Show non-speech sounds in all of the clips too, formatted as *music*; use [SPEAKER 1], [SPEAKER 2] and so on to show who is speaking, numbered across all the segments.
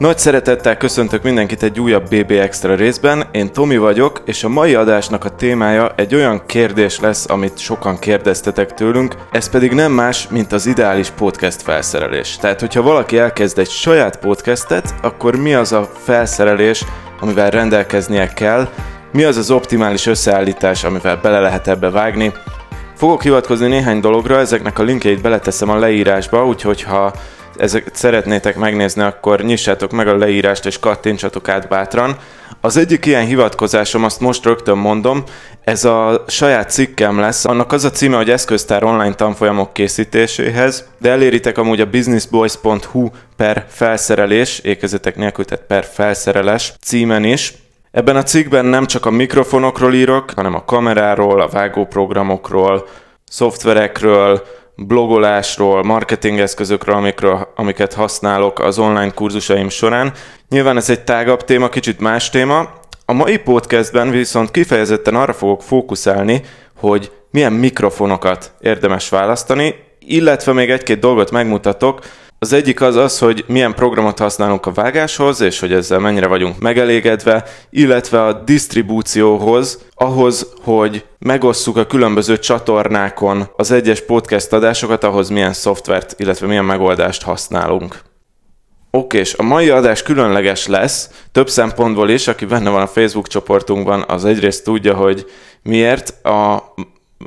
[SPEAKER 1] Nagy szeretettel köszöntök mindenkit egy újabb BB Extra részben, én Tomi vagyok, és a mai adásnak a témája egy olyan kérdés lesz, amit sokan kérdeztetek tőlünk, ez pedig nem más, mint az ideális podcast felszerelés. Tehát, hogyha valaki elkezd egy saját podcastet, akkor mi az a felszerelés, amivel rendelkeznie kell, mi az az optimális összeállítás, amivel bele lehet ebbe vágni. Fogok hivatkozni néhány dologra, ezeknek a linkjeit beleteszem a leírásba, úgyhogy ha ezeket szeretnétek megnézni, akkor nyissátok meg a leírást és kattintsatok át bátran. Az egyik ilyen hivatkozásom, azt most rögtön mondom, ez a saját cikkem lesz. Annak az a címe, hogy eszköztár online tanfolyamok készítéséhez, de eléritek amúgy a businessboys.hu per felszerelés, ékezetek nélkül, tehát per felszereles címen is. Ebben a cikkben nem csak a mikrofonokról írok, hanem a kameráról, a vágóprogramokról, szoftverekről, blogolásról, marketingeszközökről, amikről, amiket használok az online kurzusaim során. Nyilván ez egy tágabb téma, kicsit más téma. A mai podcastben viszont kifejezetten arra fogok fókuszálni, hogy milyen mikrofonokat érdemes választani, illetve még egy-két dolgot megmutatok, az egyik az az, hogy milyen programot használunk a vágáshoz, és hogy ezzel mennyire vagyunk megelégedve, illetve a disztribúcióhoz, ahhoz, hogy megosszuk a különböző csatornákon az egyes podcast adásokat, ahhoz milyen szoftvert, illetve milyen megoldást használunk. Oké, és a mai adás különleges lesz, több szempontból is, aki benne van a Facebook csoportunkban, az egyrészt tudja, hogy miért. A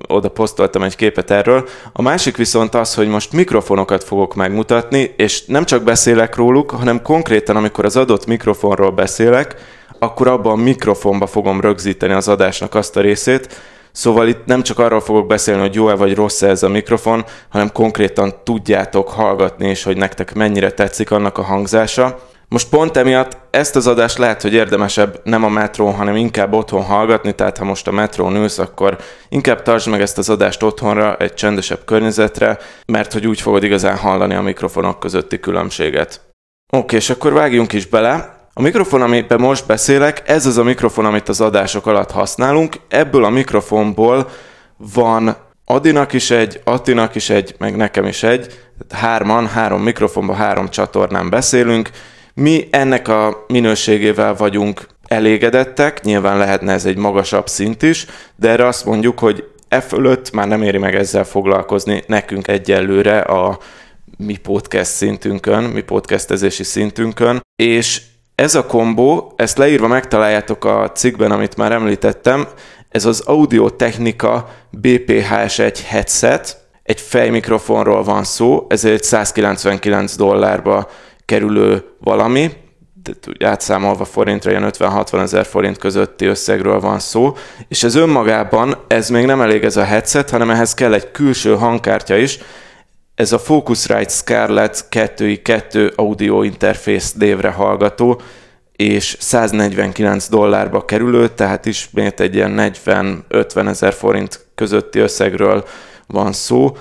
[SPEAKER 1] oda posztoltam egy képet erről. A másik viszont az, hogy most mikrofonokat fogok megmutatni, és nem csak beszélek róluk, hanem konkrétan, amikor az adott mikrofonról beszélek, akkor abban a mikrofonba fogom rögzíteni az adásnak azt a részét, Szóval itt nem csak arról fogok beszélni, hogy jó-e vagy rossz -e ez a mikrofon, hanem konkrétan tudjátok hallgatni, és hogy nektek mennyire tetszik annak a hangzása. Most pont emiatt ezt az adást lehet, hogy érdemesebb nem a metrón, hanem inkább otthon hallgatni, tehát ha most a metrón ülsz, akkor inkább tartsd meg ezt az adást otthonra, egy csendesebb környezetre, mert hogy úgy fogod igazán hallani a mikrofonok közötti különbséget. Oké, és akkor vágjunk is bele. A mikrofon, amiben most beszélek, ez az a mikrofon, amit az adások alatt használunk. Ebből a mikrofonból van Adinak is egy, Attinak is egy, meg nekem is egy. Hárman, három mikrofonban, három csatornán beszélünk. Mi ennek a minőségével vagyunk elégedettek, nyilván lehetne ez egy magasabb szint is, de erre azt mondjuk, hogy e fölött már nem éri meg ezzel foglalkozni nekünk egyelőre a mi podcast szintünkön, mi podcastezési szintünkön, és ez a kombó, ezt leírva megtaláljátok a cikkben, amit már említettem, ez az Audio Technica BPHS1 headset, egy fejmikrofonról van szó, ez egy 199 dollárba kerülő valami, átszámolva forintra ilyen 50-60 ezer forint közötti összegről van szó, és ez önmagában, ez még nem elég ez a headset, hanem ehhez kell egy külső hangkártya is, ez a Focusrite Scarlett 2i2 audio interface dévre hallgató, és 149 dollárba kerülő, tehát ismét egy ilyen 40-50 ezer forint közötti összegről van szó.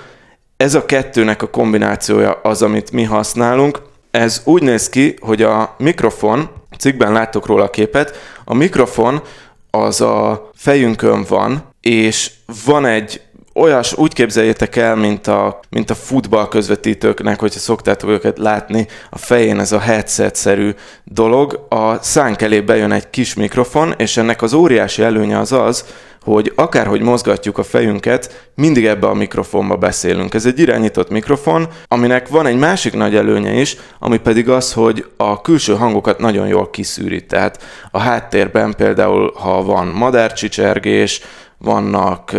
[SPEAKER 1] Ez a kettőnek a kombinációja az, amit mi használunk, ez úgy néz ki, hogy a mikrofon, cikkben láttok róla a képet, a mikrofon az a fejünkön van, és van egy olyas, úgy képzeljétek el, mint a, mint a futball közvetítőknek, hogyha szoktátok őket látni, a fején ez a headset-szerű dolog, a szánk elé bejön egy kis mikrofon, és ennek az óriási előnye az az, hogy akárhogy mozgatjuk a fejünket, mindig ebbe a mikrofonba beszélünk. Ez egy irányított mikrofon, aminek van egy másik nagy előnye is, ami pedig az, hogy a külső hangokat nagyon jól kiszűri. Tehát a háttérben például, ha van madárcsicsergés, vannak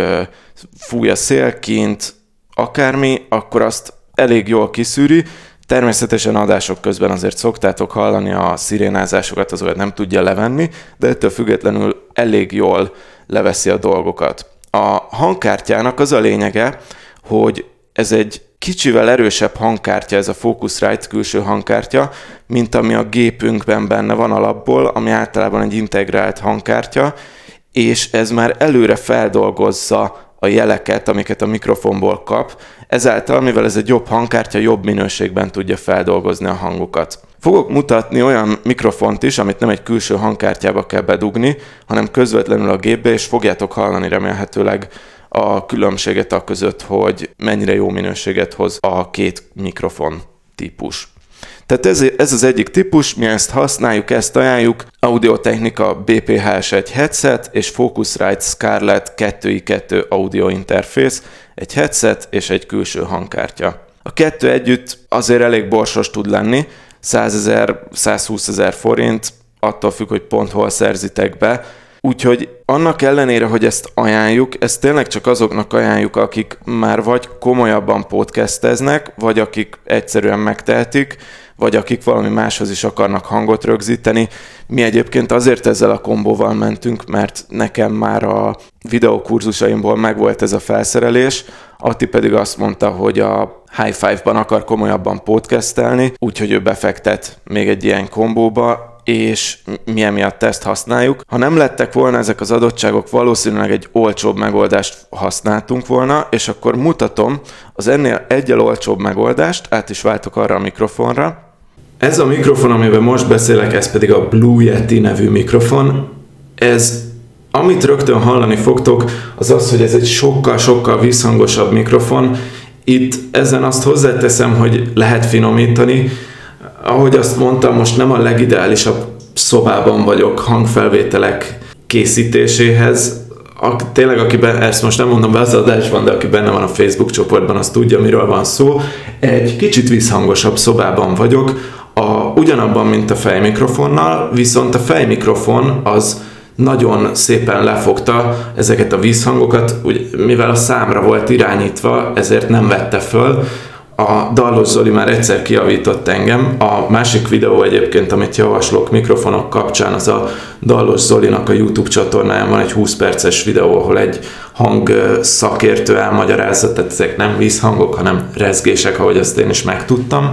[SPEAKER 1] fúj a szélkint, akármi, akkor azt elég jól kiszűri, Természetesen adások közben azért szoktátok hallani a szirénázásokat, azokat nem tudja levenni, de ettől függetlenül elég jól leveszi a dolgokat. A hangkártyának az a lényege, hogy ez egy kicsivel erősebb hangkártya, ez a Focusrite külső hangkártya, mint ami a gépünkben benne van alapból, ami általában egy integrált hangkártya, és ez már előre feldolgozza a jeleket, amiket a mikrofonból kap, ezáltal, mivel ez egy jobb hangkártya, jobb minőségben tudja feldolgozni a hangokat. Fogok mutatni olyan mikrofont is, amit nem egy külső hangkártyába kell bedugni, hanem közvetlenül a gépbe, és fogjátok hallani remélhetőleg a különbséget a között, hogy mennyire jó minőséget hoz a két mikrofon típus. Tehát ez, ez az egyik típus, mi ezt használjuk, ezt ajánljuk. Audiotechnika BPHS1 headset és Focusrite Scarlett 2i2 audio interface, egy headset és egy külső hangkártya. A kettő együtt azért elég borsos tud lenni, 100 ezer, 120 ezer forint, attól függ, hogy pont hol szerzitek be, Úgyhogy annak ellenére, hogy ezt ajánljuk, ezt tényleg csak azoknak ajánljuk, akik már vagy komolyabban podcasteznek, vagy akik egyszerűen megtehetik, vagy akik valami máshoz is akarnak hangot rögzíteni. Mi egyébként azért ezzel a kombóval mentünk, mert nekem már a videókurzusaimból megvolt ez a felszerelés, Atti pedig azt mondta, hogy a High Five-ban akar komolyabban podcastelni, úgyhogy ő befektet még egy ilyen kombóba, és mi emiatt ezt használjuk. Ha nem lettek volna ezek az adottságok, valószínűleg egy olcsóbb megoldást használtunk volna, és akkor mutatom az ennél egyel olcsóbb megoldást, át is váltok arra a mikrofonra. Ez a mikrofon, amiben most beszélek, ez pedig a Blue Yeti nevű mikrofon. Ez amit rögtön hallani fogtok, az az, hogy ez egy sokkal-sokkal visszhangosabb mikrofon. Itt ezen azt hozzáteszem, hogy lehet finomítani, ahogy azt mondtam, most nem a legideálisabb szobában vagyok hangfelvételek készítéséhez. A, tényleg, aki be, ezt most nem mondom be az adásban, de aki benne van a Facebook csoportban, az tudja, miről van szó. Egy kicsit visszhangosabb szobában vagyok, a, ugyanabban, mint a fejmikrofonnal, viszont a fejmikrofon az nagyon szépen lefogta ezeket a vízhangokat, úgy, mivel a számra volt irányítva, ezért nem vette föl, a Dallos Zoli már egyszer kiavított engem. A másik videó egyébként, amit javaslok mikrofonok kapcsán, az a Dallos Zolinak a YouTube csatornáján van egy 20 perces videó, ahol egy hang szakértő elmagyarázza, tehát ezek nem vízhangok, hanem rezgések, ahogy ezt én is megtudtam.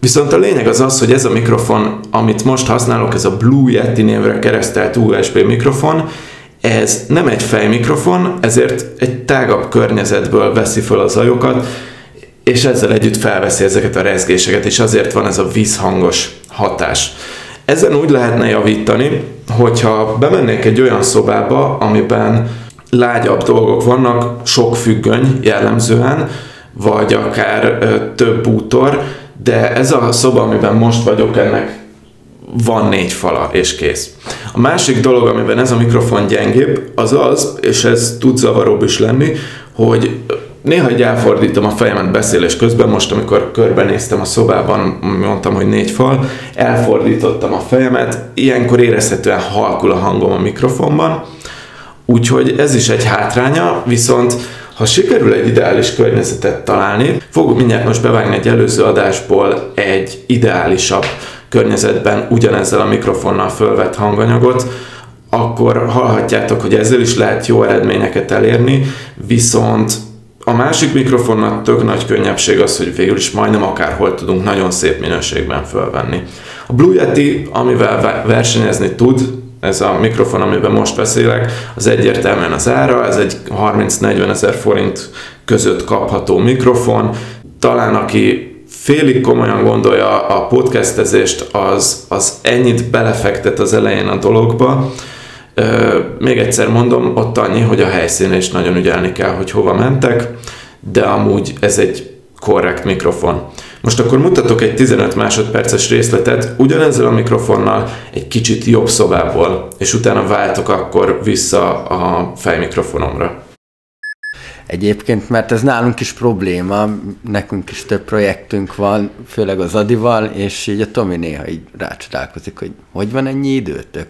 [SPEAKER 1] Viszont a lényeg az az, hogy ez a mikrofon, amit most használok, ez a Blue Yeti névre keresztelt USB mikrofon, ez nem egy fejmikrofon, ezért egy tágabb környezetből veszi fel a zajokat, és ezzel együtt felveszi ezeket a rezgéseket, és azért van ez a vízhangos hatás. Ezen úgy lehetne javítani, hogyha bemennék egy olyan szobába, amiben lágyabb dolgok vannak, sok függöny jellemzően, vagy akár ö, több bútor, de ez a szoba, amiben most vagyok, ennek van négy fala, és kész. A másik dolog, amiben ez a mikrofon gyengébb, az az, és ez tud zavaróbb is lenni, hogy néha egy elfordítom a fejemet beszélés közben, most amikor körbenéztem a szobában, mondtam, hogy négy fal, elfordítottam a fejemet, ilyenkor érezhetően halkul a hangom a mikrofonban, úgyhogy ez is egy hátránya, viszont ha sikerül egy ideális környezetet találni, fogok mindjárt most bevágni egy előző adásból egy ideálisabb környezetben ugyanezzel a mikrofonnal fölvett hanganyagot, akkor hallhatjátok, hogy ezzel is lehet jó eredményeket elérni, viszont a másik mikrofonnak tök nagy könnyebbség az, hogy végül is majdnem akárhol tudunk nagyon szép minőségben fölvenni. A Blue Yeti, amivel versenyezni tud, ez a mikrofon, amiben most beszélek, az egyértelműen az ára, ez egy 30-40 ezer forint között kapható mikrofon. Talán aki félig komolyan gondolja a podcastezést, az, az ennyit belefektet az elején a dologba, még egyszer mondom, ott annyi, hogy a helyszínen is nagyon ügyelni kell, hogy hova mentek, de amúgy ez egy korrekt mikrofon. Most akkor mutatok egy 15 másodperces részletet ugyanezzel a mikrofonnal egy kicsit jobb szobából, és utána váltok akkor vissza a fejmikrofonomra.
[SPEAKER 2] Egyébként, mert ez nálunk is probléma, nekünk is több projektünk van, főleg az Adival, és így a Tomi néha így rácsodálkozik, hogy hogy van ennyi időtök?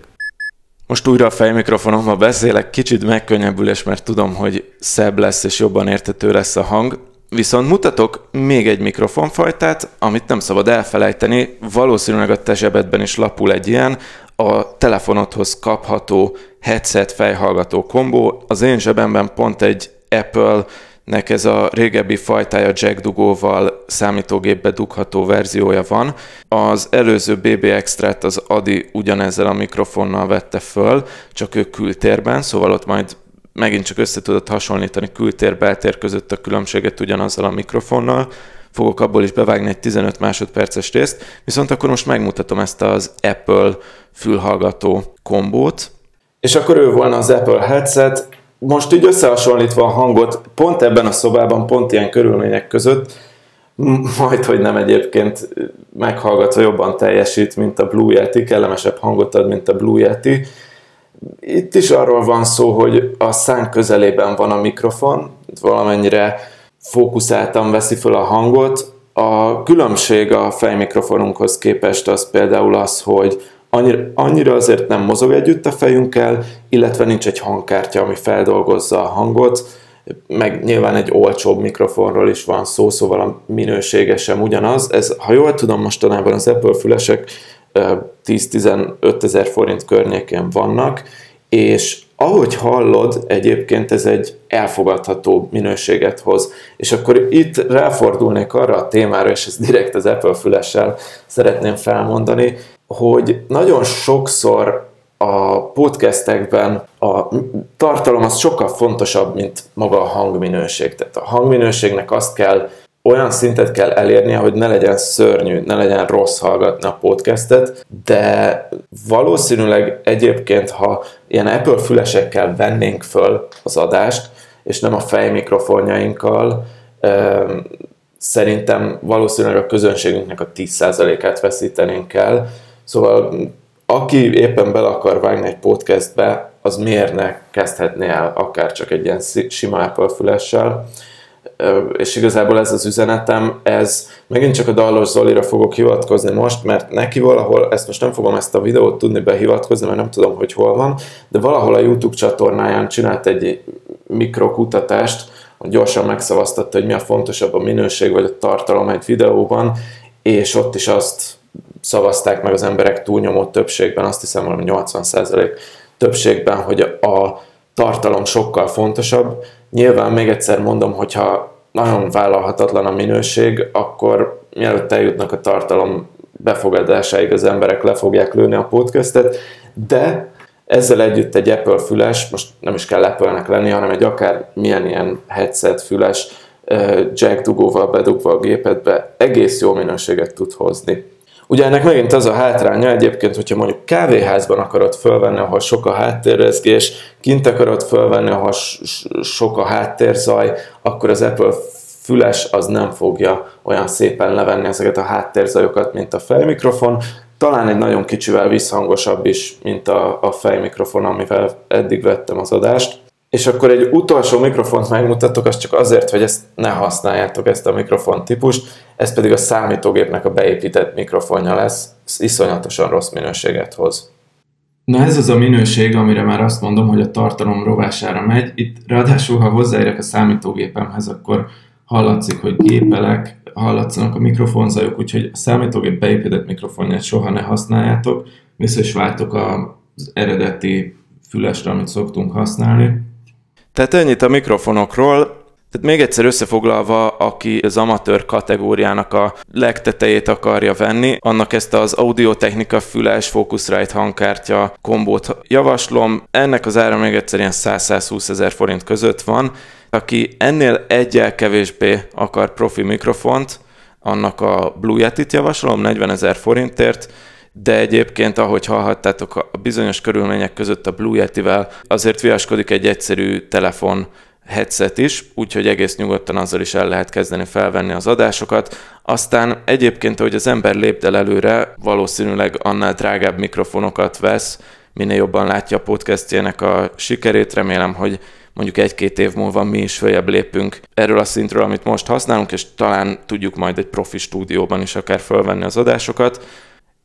[SPEAKER 1] Most újra a fejmikrofonommal beszélek, kicsit megkönnyebbülés, mert tudom, hogy szebb lesz és jobban értető lesz a hang. Viszont mutatok még egy mikrofonfajtát, amit nem szabad elfelejteni, valószínűleg a te zsebedben is lapul egy ilyen, a telefonodhoz kapható headset fejhallgató kombó. Az én zsebemben pont egy Apple nek ez a régebbi fajtája jack dugóval számítógépbe dugható verziója van. Az előző BB Extra-t az Adi ugyanezzel a mikrofonnal vette föl, csak ő kültérben, szóval ott majd megint csak össze tudod hasonlítani kültér-beltér között a különbséget ugyanazzal a mikrofonnal. Fogok abból is bevágni egy 15 másodperces részt, viszont akkor most megmutatom ezt az Apple fülhallgató kombót. És akkor ő volna az Apple headset, most így összehasonlítva a hangot, pont ebben a szobában, pont ilyen körülmények között, majd, hogy nem egyébként meghallgatva jobban teljesít, mint a Blue Yeti, kellemesebb hangot ad, mint a Blue Yeti. Itt is arról van szó, hogy a szánk közelében van a mikrofon, valamennyire fókuszáltan veszi fel a hangot. A különbség a fejmikrofonunkhoz képest az például az, hogy annyira, annyira azért nem mozog együtt a fejünkkel, illetve nincs egy hangkártya, ami feldolgozza a hangot, meg nyilván egy olcsóbb mikrofonról is van szó, szóval a minősége sem ugyanaz. Ez, ha jól tudom, mostanában az Apple fülesek 10-15 ezer forint környékén vannak, és ahogy hallod, egyébként ez egy elfogadható minőséget hoz. És akkor itt ráfordulnék arra a témára, és ezt direkt az Apple fülessel szeretném felmondani, hogy nagyon sokszor a podcastekben a tartalom az sokkal fontosabb, mint maga a hangminőség. Tehát a hangminőségnek azt kell, olyan szintet kell elérnie, hogy ne legyen szörnyű, ne legyen rossz hallgatni a podcastet, de valószínűleg egyébként, ha ilyen Apple fülesekkel vennénk föl az adást, és nem a fejmikrofonjainkkal, szerintem valószínűleg a közönségünknek a 10%-át veszítenénk el. Szóval aki éppen bele akar vágni egy podcastbe, az miért ne kezdhetné el akár csak egy ilyen sima Apple fülessel. És igazából ez az üzenetem, ez megint csak a Dallos Zolira fogok hivatkozni most, mert neki valahol, ezt most nem fogom ezt a videót tudni behivatkozni, mert nem tudom, hogy hol van, de valahol a YouTube csatornáján csinált egy mikrokutatást, gyorsan megszavaztatta, hogy mi a fontosabb a minőség vagy a tartalom egy videóban, és ott is azt szavazták meg az emberek túlnyomó többségben, azt hiszem valami 80% többségben, hogy a tartalom sokkal fontosabb. Nyilván még egyszer mondom, hogyha nagyon vállalhatatlan a minőség, akkor mielőtt eljutnak a tartalom befogadásáig az emberek le fogják lőni a podcastet, de ezzel együtt egy Apple füles, most nem is kell apple lenni, hanem egy akár milyen ilyen headset füles, jack dugóval bedugva a gépedbe egész jó minőséget tud hozni. Ugye ennek megint az a hátránya egyébként, hogyha mondjuk kávéházban akarod fölvenni, ahol sok a háttérrezgés, kint akarod fölvenni, ahol sok a háttérzaj, akkor az Apple füles az nem fogja olyan szépen levenni ezeket a háttérzajokat, mint a fejmikrofon. Talán egy nagyon kicsivel visszhangosabb is, mint a, a fejmikrofon, amivel eddig vettem az adást. És akkor egy utolsó mikrofont megmutatok, az csak azért, hogy ezt ne használjátok, ezt a mikrofon típust, ez pedig a számítógépnek a beépített mikrofonja lesz, ez iszonyatosan rossz minőséget hoz. Na ez az a minőség, amire már azt mondom, hogy a tartalom rovására megy. Itt ráadásul, ha hozzáérek a számítógépemhez, akkor hallatszik, hogy gépelek, hallatszanak a mikrofonzajok, úgyhogy a számítógép beépített mikrofonját soha ne használjátok, vissza is váltok az eredeti fülesre, amit szoktunk használni. Tehát ennyit a mikrofonokról. Tehát még egyszer összefoglalva, aki az amatőr kategóriának a legtetejét akarja venni, annak ezt az audiotechnika füles Focusrite hangkártya kombót javaslom. Ennek az ára még egyszer ilyen 100-120 ezer forint között van. Aki ennél egyel kevésbé akar profi mikrofont, annak a Blue Yeti-t javaslom 40 ezer forintért, de egyébként, ahogy hallhattátok, a bizonyos körülmények között a Blue Yeti-vel azért viaskodik egy egyszerű telefon headset is, úgyhogy egész nyugodtan azzal is el lehet kezdeni felvenni az adásokat. Aztán egyébként, hogy az ember lépdel előre, valószínűleg annál drágább mikrofonokat vesz, minél jobban látja a podcastjének a sikerét. Remélem, hogy mondjuk egy-két év múlva mi is följebb lépünk erről a szintről, amit most használunk, és talán tudjuk majd egy profi stúdióban is akár fölvenni az adásokat.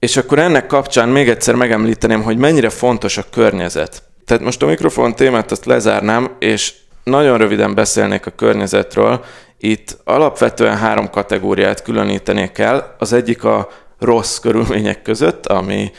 [SPEAKER 1] És akkor ennek kapcsán még egyszer megemlíteném, hogy mennyire fontos a környezet. Tehát most a mikrofon témát azt lezárnám, és nagyon röviden beszélnék a környezetről. Itt alapvetően három kategóriát különítenék el. Az egyik a rossz körülmények között, ami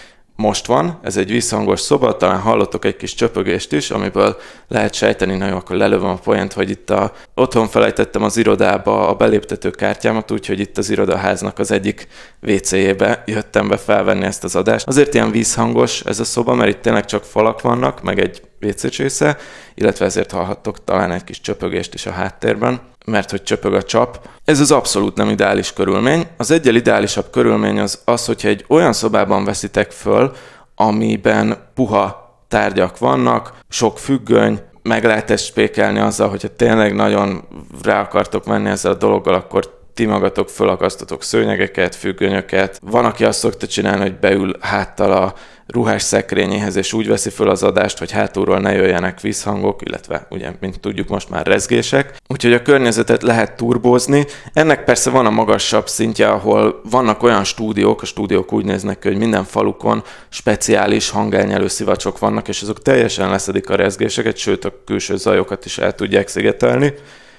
[SPEAKER 1] most van, ez egy visszhangos szoba, talán hallottok egy kis csöpögést is, amiből lehet sejteni, nagyon akkor lelövöm a poént, hogy itt a, otthon felejtettem az irodába a beléptető kártyámat, úgyhogy itt az irodaháznak az egyik WC-jébe jöttem be felvenni ezt az adást. Azért ilyen vízhangos ez a szoba, mert itt tényleg csak falak vannak, meg egy WC csésze, illetve ezért hallhattok talán egy kis csöpögést is a háttérben mert hogy csöpög a csap. Ez az abszolút nem ideális körülmény. Az egyel ideálisabb körülmény az az, hogyha egy olyan szobában veszitek föl, amiben puha tárgyak vannak, sok függöny, meg lehet ezt spékelni azzal, hogyha tényleg nagyon rá akartok menni ezzel a dologgal, akkor ti magatok fölakasztotok szőnyegeket, függönyöket. Van, aki azt szokta csinálni, hogy beül háttal a ruhás szekrényéhez, és úgy veszi föl az adást, hogy hátulról ne jöjjenek visszhangok, illetve ugye, mint tudjuk, most már rezgések. Úgyhogy a környezetet lehet turbózni. Ennek persze van a magasabb szintje, ahol vannak olyan stúdiók, a stúdiók úgy néznek ki, hogy minden falukon speciális hangelnyelő szivacsok vannak, és azok teljesen leszedik a rezgéseket, sőt a külső zajokat is el tudják szigetelni.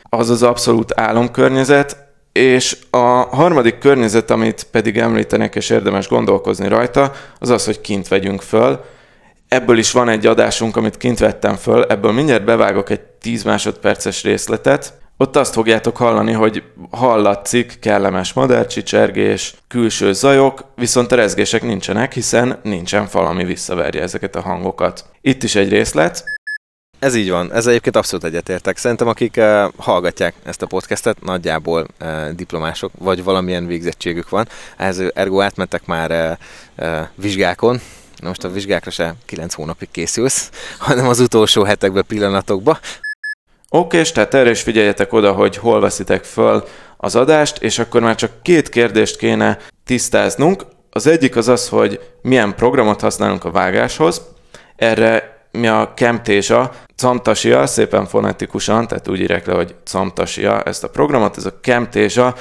[SPEAKER 1] Az az abszolút álomkörnyezet, és a harmadik környezet, amit pedig említenek, és érdemes gondolkozni rajta, az az, hogy kint vegyünk föl. Ebből is van egy adásunk, amit kint vettem föl, ebből mindjárt bevágok egy 10 másodperces részletet. Ott azt fogjátok hallani, hogy hallatszik kellemes madárcsicsergés, külső zajok, viszont a rezgések nincsenek, hiszen nincsen fal, ami visszaverje ezeket a hangokat. Itt is egy részlet.
[SPEAKER 3] Ez így van, ez egyébként abszolút egyetértek. Szerintem akik uh, hallgatják ezt a podcastet, nagyjából uh, diplomások, vagy valamilyen végzettségük van, ehhez ergo átmentek már uh, uh, vizsgákon, Na most a vizsgákra se 9 hónapig készülsz, *laughs* hanem az utolsó hetekben, pillanatokban.
[SPEAKER 1] Oké, és tehát erre is figyeljetek oda, hogy hol veszitek föl az adást, és akkor már csak két kérdést kéne tisztáznunk. Az egyik az az, hogy milyen programot használunk a vágáshoz. Erre mi a Camtasia, Camtasia, szépen fonetikusan, tehát úgy írják le, hogy Camtasia ezt a programot, ez a Camtasia,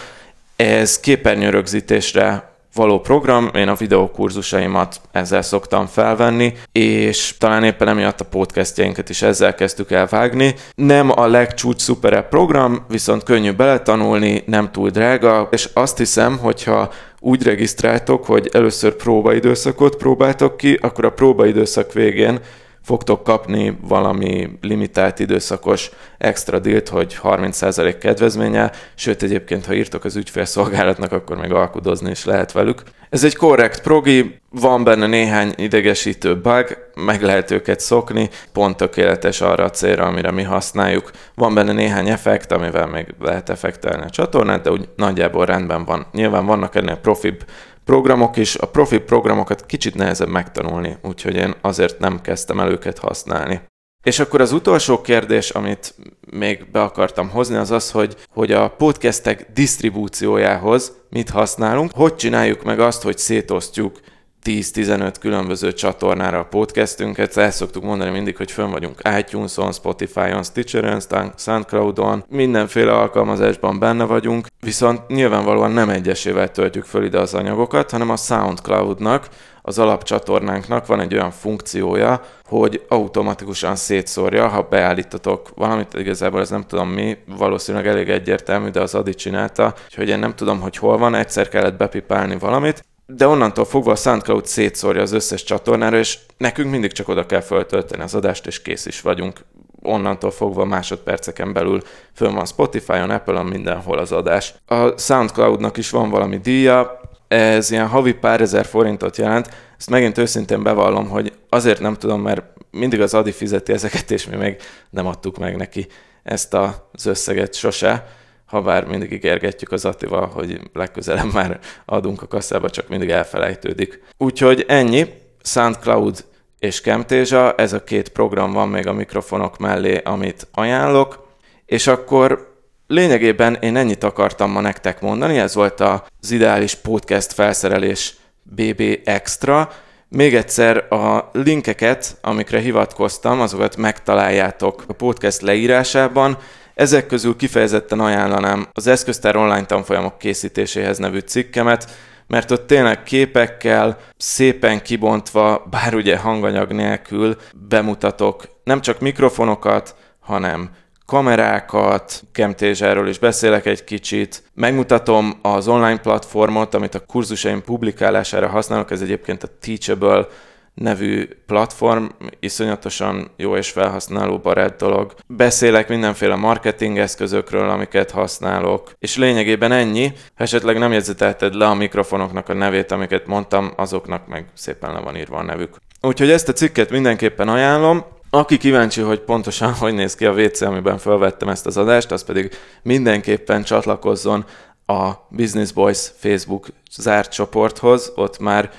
[SPEAKER 1] ez képernyőrögzítésre való program, én a videókurzusaimat ezzel szoktam felvenni, és talán éppen emiatt a podcastjainkat is ezzel kezdtük el vágni. Nem a legcsúcs szuperebb program, viszont könnyű beletanulni, nem túl drága, és azt hiszem, hogyha úgy regisztráltok, hogy először próbaidőszakot próbáltok ki, akkor a próbaidőszak végén fogtok kapni valami limitált időszakos extra dílt, hogy 30% kedvezménye, sőt egyébként, ha írtok az ügyfélszolgálatnak, akkor még alkudozni is lehet velük. Ez egy korrekt progi, van benne néhány idegesítő bug, meg lehet őket szokni, pont tökéletes arra a célra, amire mi használjuk. Van benne néhány effekt, amivel még lehet effektelni a csatornát, de úgy nagyjából rendben van. Nyilván vannak ennél profibb programok is, a profi programokat kicsit nehezebb megtanulni, úgyhogy én azért nem kezdtem el őket használni. És akkor az utolsó kérdés, amit még be akartam hozni, az az, hogy, hogy a podcastek disztribúciójához mit használunk, hogy csináljuk meg azt, hogy szétosztjuk 10-15 különböző csatornára a podcastünket. El szoktuk mondani mindig, hogy fönn vagyunk iTunes-on, Spotify-on, Stitcher-on, Soundcloud-on, mindenféle alkalmazásban benne vagyunk, viszont nyilvánvalóan nem egyesével töltjük föl ide az anyagokat, hanem a Soundcloud-nak, az alapcsatornánknak van egy olyan funkciója, hogy automatikusan szétszórja, ha beállítatok valamit, igazából ez nem tudom mi, valószínűleg elég egyértelmű, de az Adi csinálta, hogy én nem tudom, hogy hol van, egyszer kellett bepipálni valamit, de onnantól fogva a SoundCloud szétszórja az összes csotornára, és nekünk mindig csak oda kell föltölteni az adást, és kész is vagyunk. Onnantól fogva másodperceken belül fönn van Spotify-on, Apple-on, mindenhol az adás. A SoundCloud-nak is van valami díja, ez ilyen havi pár ezer forintot jelent. Ezt megint őszintén bevallom, hogy azért nem tudom, mert mindig az Adi fizeti ezeket, és mi még nem adtuk meg neki ezt az összeget sose ha bár mindig ígérgetjük az Attival, hogy legközelebb *laughs* már adunk a kasszába, csak mindig elfelejtődik. Úgyhogy ennyi, SoundCloud és Camtasia, ez a két program van még a mikrofonok mellé, amit ajánlok, és akkor lényegében én ennyit akartam ma nektek mondani, ez volt az ideális podcast felszerelés BB Extra. Még egyszer a linkeket, amikre hivatkoztam, azokat megtaláljátok a podcast leírásában, ezek közül kifejezetten ajánlanám az eszköztár online tanfolyamok készítéséhez nevű cikkemet, mert ott tényleg képekkel, szépen kibontva, bár ugye hanganyag nélkül bemutatok nem csak mikrofonokat, hanem kamerákat, Camtasia-ről is beszélek egy kicsit, megmutatom az online platformot, amit a kurzusaim publikálására használok, ez egyébként a Teachable nevű platform, iszonyatosan jó és felhasználó barát dolog. Beszélek mindenféle marketing eszközökről, amiket használok, és lényegében ennyi. Ha esetleg nem jegyzetelted le a mikrofonoknak a nevét, amiket mondtam, azoknak meg szépen le van írva a nevük. Úgyhogy ezt a cikket mindenképpen ajánlom. Aki kíváncsi, hogy pontosan hogy néz ki a WC, amiben felvettem ezt az adást, az pedig mindenképpen csatlakozzon a Business Boys Facebook zárt csoporthoz, ott már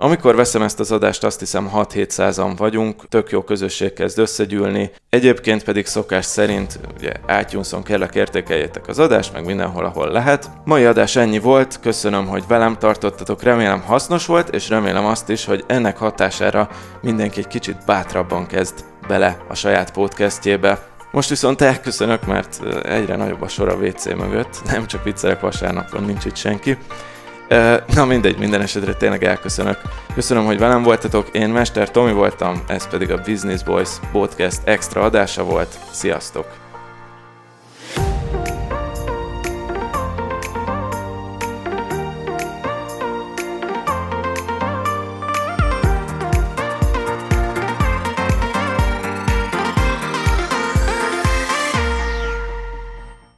[SPEAKER 1] Amikor veszem ezt az adást, azt hiszem 6-700-an vagyunk, tök jó közösség kezd összegyűlni. Egyébként pedig szokás szerint, ugye átjúnszon kérlek értékeljétek az adást, meg mindenhol, ahol lehet. Mai adás ennyi volt, köszönöm, hogy velem tartottatok, remélem hasznos volt, és remélem azt is, hogy ennek hatására mindenki egy kicsit bátrabban kezd bele a saját podcastjébe. Most viszont elköszönök, mert egyre nagyobb a sor a WC mögött, nem csak viccelek vasárnapon, nincs itt senki. Na mindegy, minden esetre tényleg elköszönök. Köszönöm, hogy velem voltatok, én Mester Tomi voltam, ez pedig a Business Boys Podcast extra adása volt. Sziasztok!